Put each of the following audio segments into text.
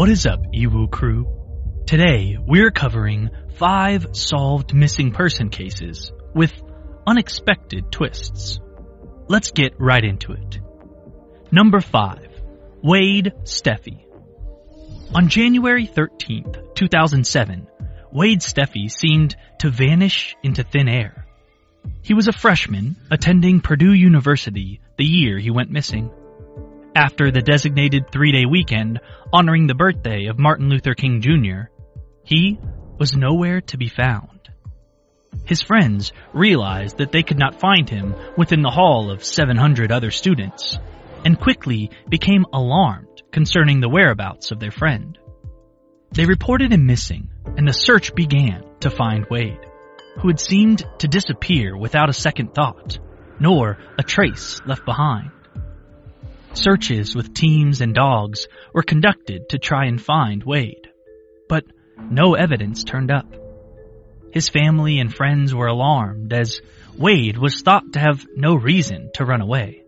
What is up, Ewu crew? Today, we're covering five solved missing person cases with unexpected twists. Let's get right into it. Number five, Wade Steffey. On January 13th, 2007, Wade Steffey seemed to vanish into thin air. He was a freshman attending Purdue University the year he went missing. After the designated three day weekend honoring the birthday of Martin Luther King Jr., he was nowhere to be found. His friends realized that they could not find him within the hall of 700 other students, and quickly became alarmed concerning the whereabouts of their friend. They reported him missing, and the search began to find Wade, who had seemed to disappear without a second thought, nor a trace left behind. Searches with teams and dogs were conducted to try and find Wade, but no evidence turned up. His family and friends were alarmed as Wade was thought to have no reason to run away.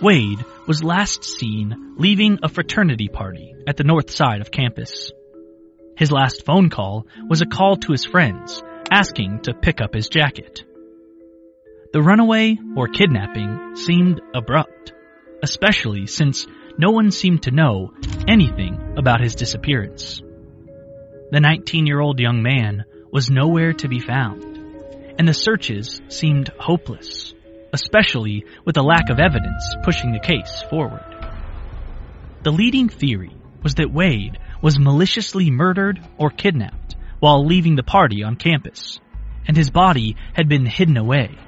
Wade was last seen leaving a fraternity party at the north side of campus. His last phone call was a call to his friends asking to pick up his jacket. The runaway or kidnapping seemed abrupt especially since no one seemed to know anything about his disappearance. The 19 year old young man was nowhere to be found, and the searches seemed hopeless, especially with the lack of evidence pushing the case forward. The leading theory was that Wade was maliciously murdered or kidnapped while leaving the party on campus, and his body had been hidden away.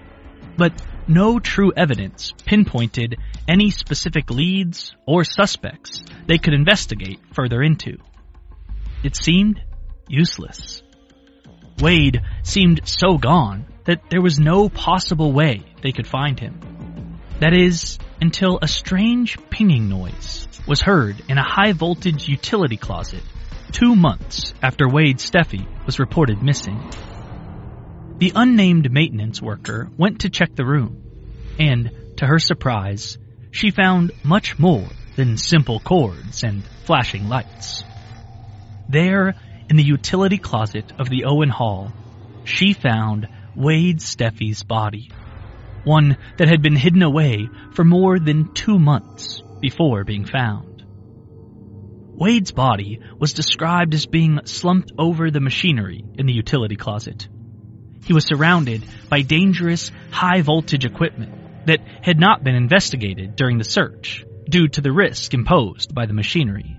But no true evidence pinpointed any specific leads or suspects they could investigate further into. It seemed useless. Wade seemed so gone that there was no possible way they could find him. That is, until a strange pinging noise was heard in a high voltage utility closet two months after Wade Steffey was reported missing. The unnamed maintenance worker went to check the room, and, to her surprise, she found much more than simple cords and flashing lights. There, in the utility closet of the Owen Hall, she found Wade Steffey's body, one that had been hidden away for more than two months before being found. Wade's body was described as being slumped over the machinery in the utility closet. He was surrounded by dangerous high voltage equipment that had not been investigated during the search due to the risk imposed by the machinery.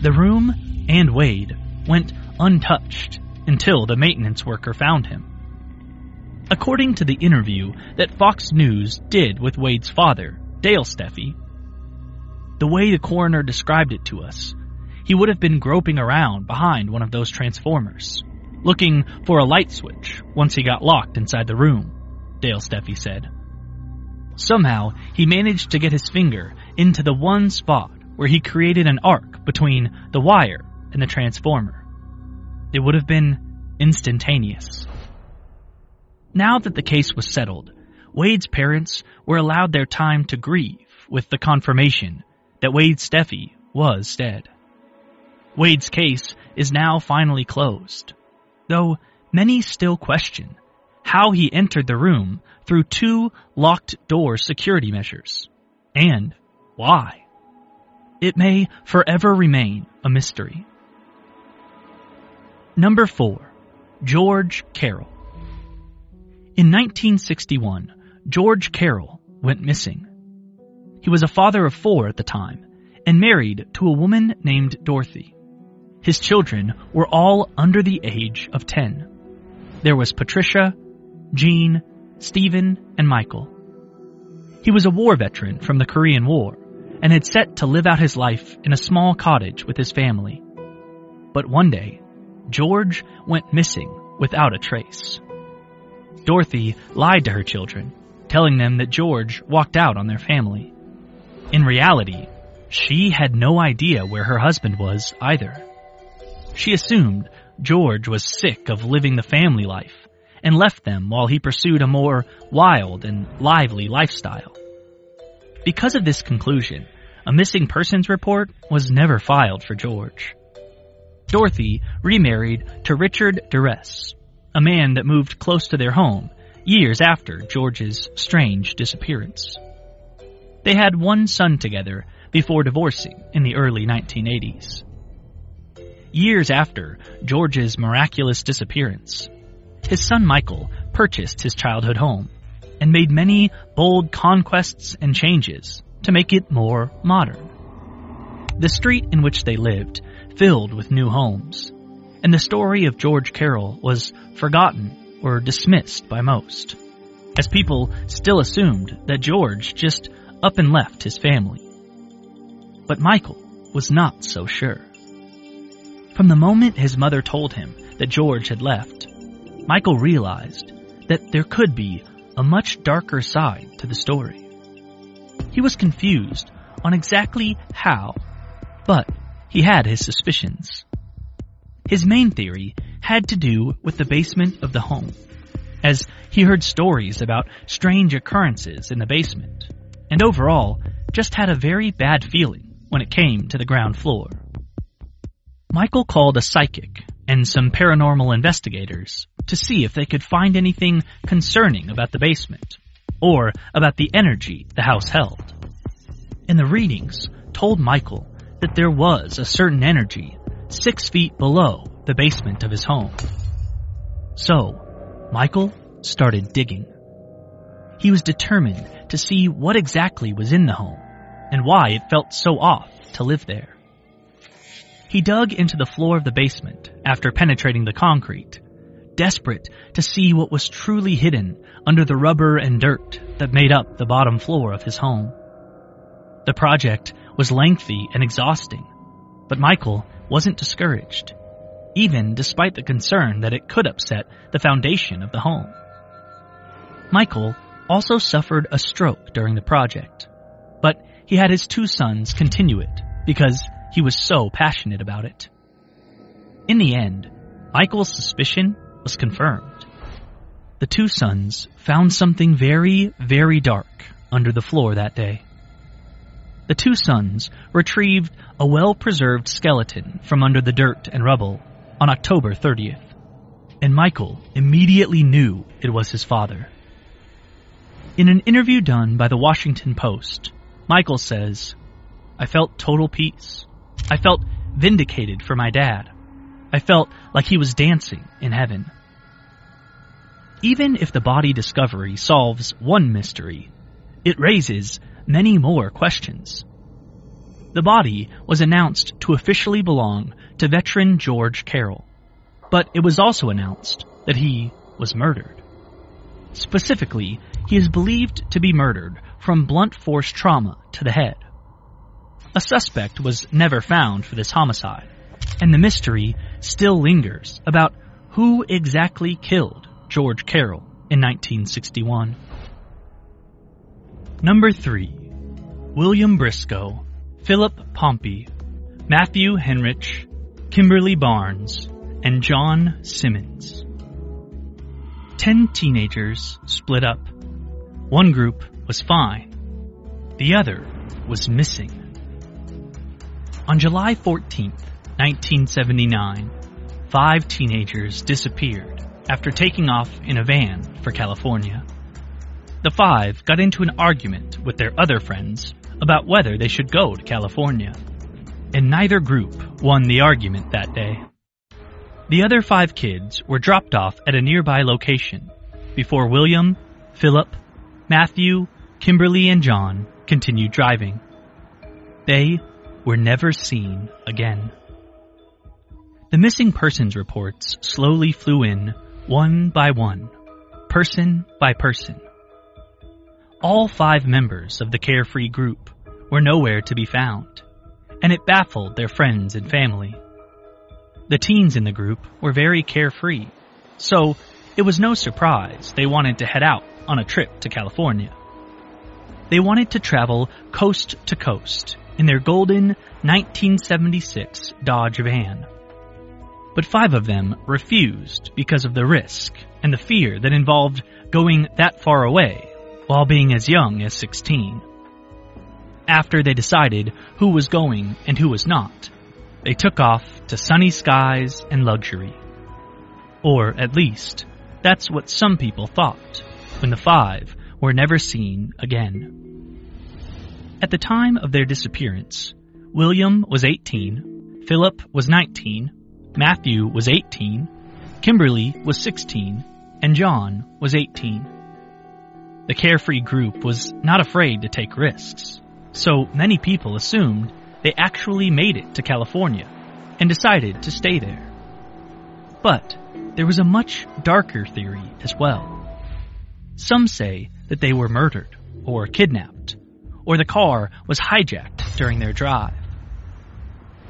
The room and Wade went untouched until the maintenance worker found him. According to the interview that Fox News did with Wade's father, Dale Steffey, the way the coroner described it to us, he would have been groping around behind one of those transformers looking for a light switch once he got locked inside the room, Dale Steffey said. Somehow, he managed to get his finger into the one spot where he created an arc between the wire and the transformer. It would have been instantaneous. Now that the case was settled, Wade's parents were allowed their time to grieve with the confirmation that Wade Steffey was dead. Wade's case is now finally closed though many still question how he entered the room through two locked door security measures, and why. It may forever remain a mystery. Number 4. George Carroll In 1961, George Carroll went missing. He was a father of four at the time and married to a woman named Dorothy. His children were all under the age of 10. There was Patricia, Jean, Stephen, and Michael. He was a war veteran from the Korean War and had set to live out his life in a small cottage with his family. But one day, George went missing without a trace. Dorothy lied to her children, telling them that George walked out on their family. In reality, she had no idea where her husband was either. She assumed George was sick of living the family life and left them while he pursued a more wild and lively lifestyle. Because of this conclusion, a missing persons report was never filed for George. Dorothy remarried to Richard Duress, a man that moved close to their home years after George's strange disappearance. They had one son together before divorcing in the early 1980s. Years after George's miraculous disappearance, his son Michael purchased his childhood home and made many bold conquests and changes to make it more modern. The street in which they lived filled with new homes, and the story of George Carroll was forgotten or dismissed by most, as people still assumed that George just up and left his family. But Michael was not so sure. From the moment his mother told him that George had left, Michael realized that there could be a much darker side to the story. He was confused on exactly how, but he had his suspicions. His main theory had to do with the basement of the home, as he heard stories about strange occurrences in the basement, and overall just had a very bad feeling when it came to the ground floor. Michael called a psychic and some paranormal investigators to see if they could find anything concerning about the basement, or about the energy the house held. And the readings told Michael that there was a certain energy six feet below the basement of his home. So, Michael started digging. He was determined to see what exactly was in the home and why it felt so off to live there. He dug into the floor of the basement after penetrating the concrete, desperate to see what was truly hidden under the rubber and dirt that made up the bottom floor of his home. The project was lengthy and exhausting, but Michael wasn't discouraged, even despite the concern that it could upset the foundation of the home. Michael also suffered a stroke during the project, but he had his two sons continue it because he was so passionate about it. In the end, Michael's suspicion was confirmed. The two sons found something very, very dark under the floor that day. The two sons retrieved a well-preserved skeleton from under the dirt and rubble on October 30th, and Michael immediately knew it was his father. In an interview done by the Washington Post, Michael says, I felt total peace. I felt vindicated for my dad. I felt like he was dancing in heaven. Even if the body discovery solves one mystery, it raises many more questions. The body was announced to officially belong to veteran George Carroll, but it was also announced that he was murdered. Specifically, he is believed to be murdered from blunt force trauma to the head. A suspect was never found for this homicide, and the mystery still lingers about who exactly killed George Carroll in 1961. Number 3. William Briscoe, Philip Pompey, Matthew Henrich, Kimberly Barnes, and John Simmons. Ten teenagers split up. One group was fine. The other was missing. On July 14, 1979, five teenagers disappeared after taking off in a van for California. The five got into an argument with their other friends about whether they should go to California, and neither group won the argument that day. The other five kids were dropped off at a nearby location before William, Philip, Matthew, Kimberly, and John continued driving. They were never seen again. The missing persons reports slowly flew in, one by one, person by person. All five members of the carefree group were nowhere to be found, and it baffled their friends and family. The teens in the group were very carefree, so it was no surprise they wanted to head out on a trip to California. They wanted to travel coast to coast in their golden 1976 Dodge van. But five of them refused because of the risk and the fear that involved going that far away while being as young as 16. after they decided who was going and who was not, they took off to sunny skies and luxury. Or, at least, that's what some people thought when the five were never seen again. At the time of their disappearance, William was 18, Philip was 19, Matthew was 18, Kimberly was 16, and John was 18. The carefree group was not afraid to take risks, so many people assumed they actually made it to California and decided to stay there. But there was a much darker theory as well. Some say that they were murdered or kidnapped, or the car was hijacked during their drive.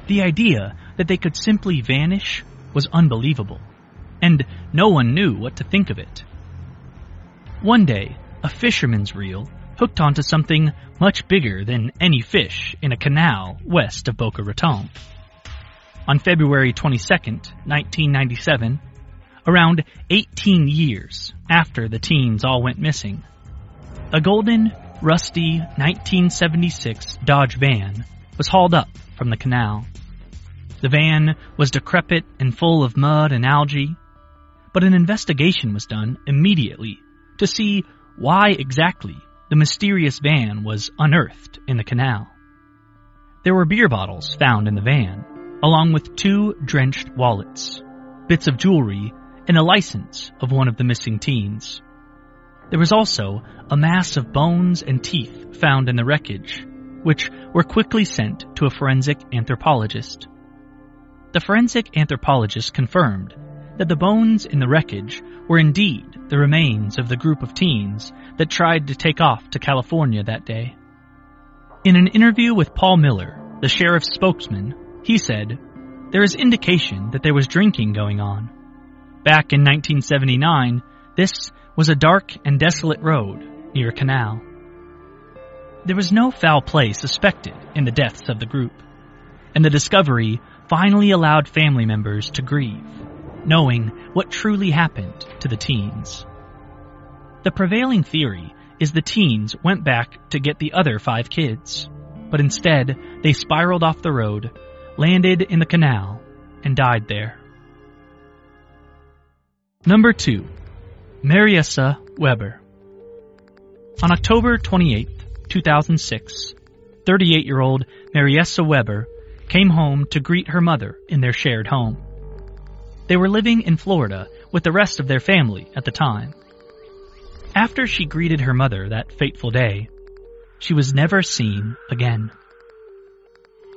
The idea that they could simply vanish was unbelievable, and no one knew what to think of it. One day, a fisherman's reel hooked onto something much bigger than any fish in a canal west of Boca Raton. On February 22, 1997, around 18 years after the teens all went missing, a golden, rusty 1976 Dodge van was hauled up from the canal. The van was decrepit and full of mud and algae, but an investigation was done immediately to see why exactly the mysterious van was unearthed in the canal. There were beer bottles found in the van, along with two drenched wallets, bits of jewelry, and a license of one of the missing teens. There was also a mass of bones and teeth found in the wreckage, which were quickly sent to a forensic anthropologist. The forensic anthropologist confirmed that the bones in the wreckage were indeed the remains of the group of teens that tried to take off to California that day. In an interview with Paul Miller, the sheriff's spokesman, he said, There is indication that there was drinking going on. Back in 1979, this was a dark and desolate road near a canal. There was no foul play suspected in the deaths of the group, and the discovery finally allowed family members to grieve knowing what truly happened to the teens. The prevailing theory is the teens went back to get the other five kids, but instead they spiraled off the road, landed in the canal, and died there. Number 2. Mariessa Weber. On October 28, 2006, 38 year old Mariessa Weber came home to greet her mother in their shared home. They were living in Florida with the rest of their family at the time. After she greeted her mother that fateful day, she was never seen again.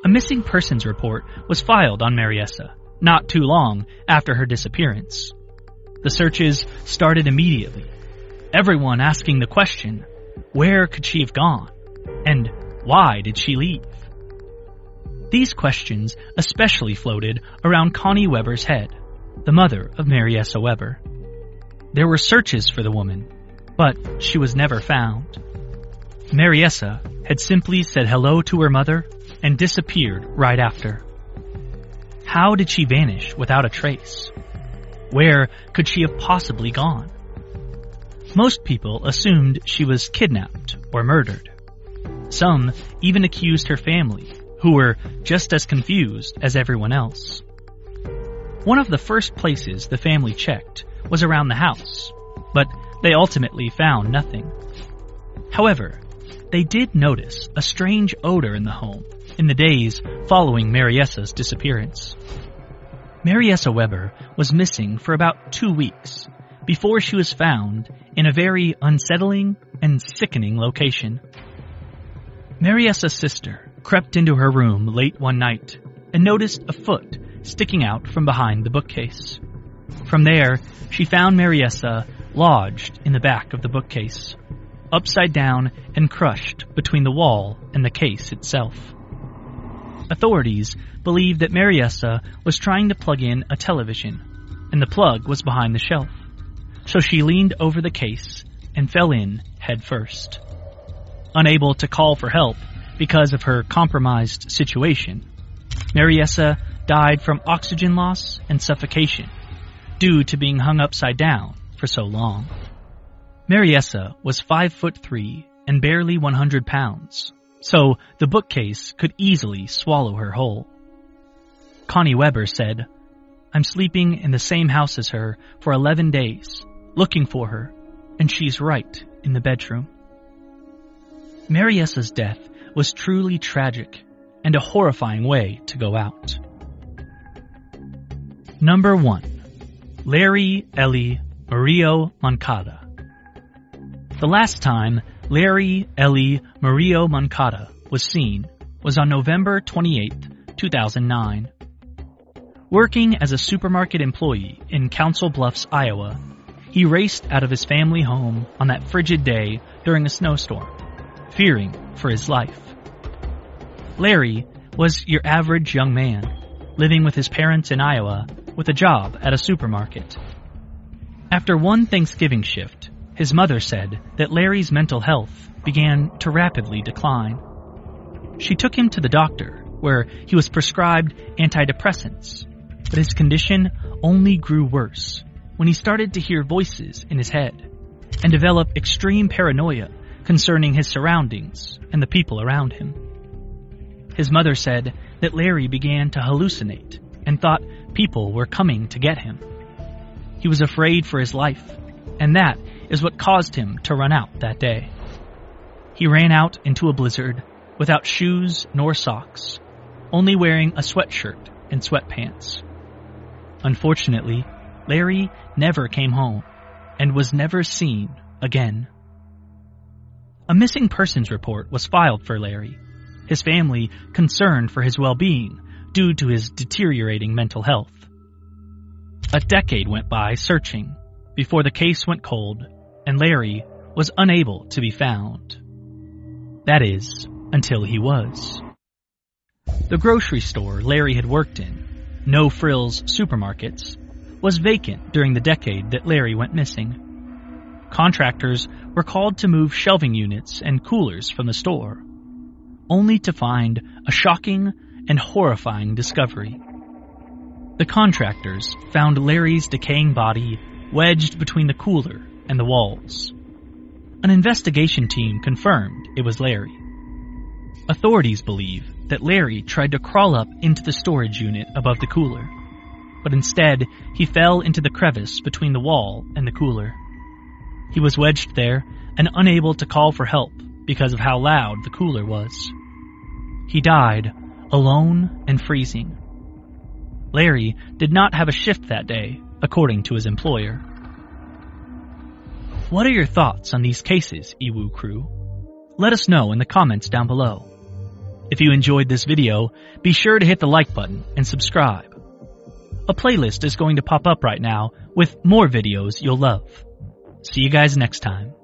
A missing persons report was filed on Mariessa not too long after her disappearance. The searches started immediately, everyone asking the question, where could she have gone? And why did she leave? These questions especially floated around Connie Weber's head the mother of Mariessa Weber. There were searches for the woman, but she was never found. Mariessa had simply said hello to her mother and disappeared right after. How did she vanish without a trace? Where could she have possibly gone? Most people assumed she was kidnapped or murdered. Some even accused her family, who were just as confused as everyone else. One of the first places the family checked was around the house, but they ultimately found nothing. However, they did notice a strange odor in the home in the days following Mariessa's disappearance. Mariessa Weber was missing for about two weeks before she was found in a very unsettling and sickening location. Mariessa's sister crept into her room late one night and noticed a foot sticking out from behind the bookcase. From there, she found Mariessa lodged in the back of the bookcase, upside down and crushed between the wall and the case itself. Authorities believe that Mariessa was trying to plug in a television, and the plug was behind the shelf. So she leaned over the case and fell in head first. Unable to call for help because of her compromised situation, Mariessa died from oxygen loss and suffocation due to being hung upside down for so long. Mariessa was 5 foot 3 and barely 100 pounds, so the bookcase could easily swallow her whole. Connie Weber said, I'm sleeping in the same house as her for 11 days, looking for her, and she's right in the bedroom. Mariessa's death was truly tragic and a horrifying way to go out. Number 1. Larry Ely Murillo Moncada. The last time Larry Ely Murillo Moncada was seen was on November 28, 2009. Working as a supermarket employee in Council Bluffs, Iowa, he raced out of his family home on that frigid day during a snowstorm, fearing for his life. Larry was your average young man, living with his parents in Iowa with a job at a supermarket. After one Thanksgiving shift, his mother said that Larry's mental health began to rapidly decline. She took him to the doctor, where he was prescribed antidepressants, but his condition only grew worse when he started to hear voices in his head and develop extreme paranoia concerning his surroundings and the people around him. His mother said that Larry began to hallucinate and thought people were coming to get him. He was afraid for his life, and that is what caused him to run out that day. He ran out into a blizzard without shoes nor socks, only wearing a sweatshirt and sweatpants. Unfortunately, Larry never came home and was never seen again. A missing persons report was filed for Larry, his family concerned for his well-being due to his deteriorating mental health. A decade went by searching before the case went cold and Larry was unable to be found. That is, until he was. The grocery store Larry had worked in, No Frills Supermarkets, was vacant during the decade that Larry went missing. Contractors were called to move shelving units and coolers from the store, only to find a shocking and horrifying discovery. The contractors found Larry's decaying body wedged between the cooler and the walls. An investigation team confirmed it was Larry. Authorities believe that Larry tried to crawl up into the storage unit above the cooler, but instead he fell into the crevice between the wall and the cooler. He was wedged there and unable to call for help because of how loud the cooler was. He died alone and freezing. Larry did not have a shift that day, according to his employer. What are your thoughts on these cases, Ewu crew? Let us know in the comments down below. If you enjoyed this video, be sure to hit the like button and subscribe. A playlist is going to pop up right now with more videos you'll love. See you guys next time.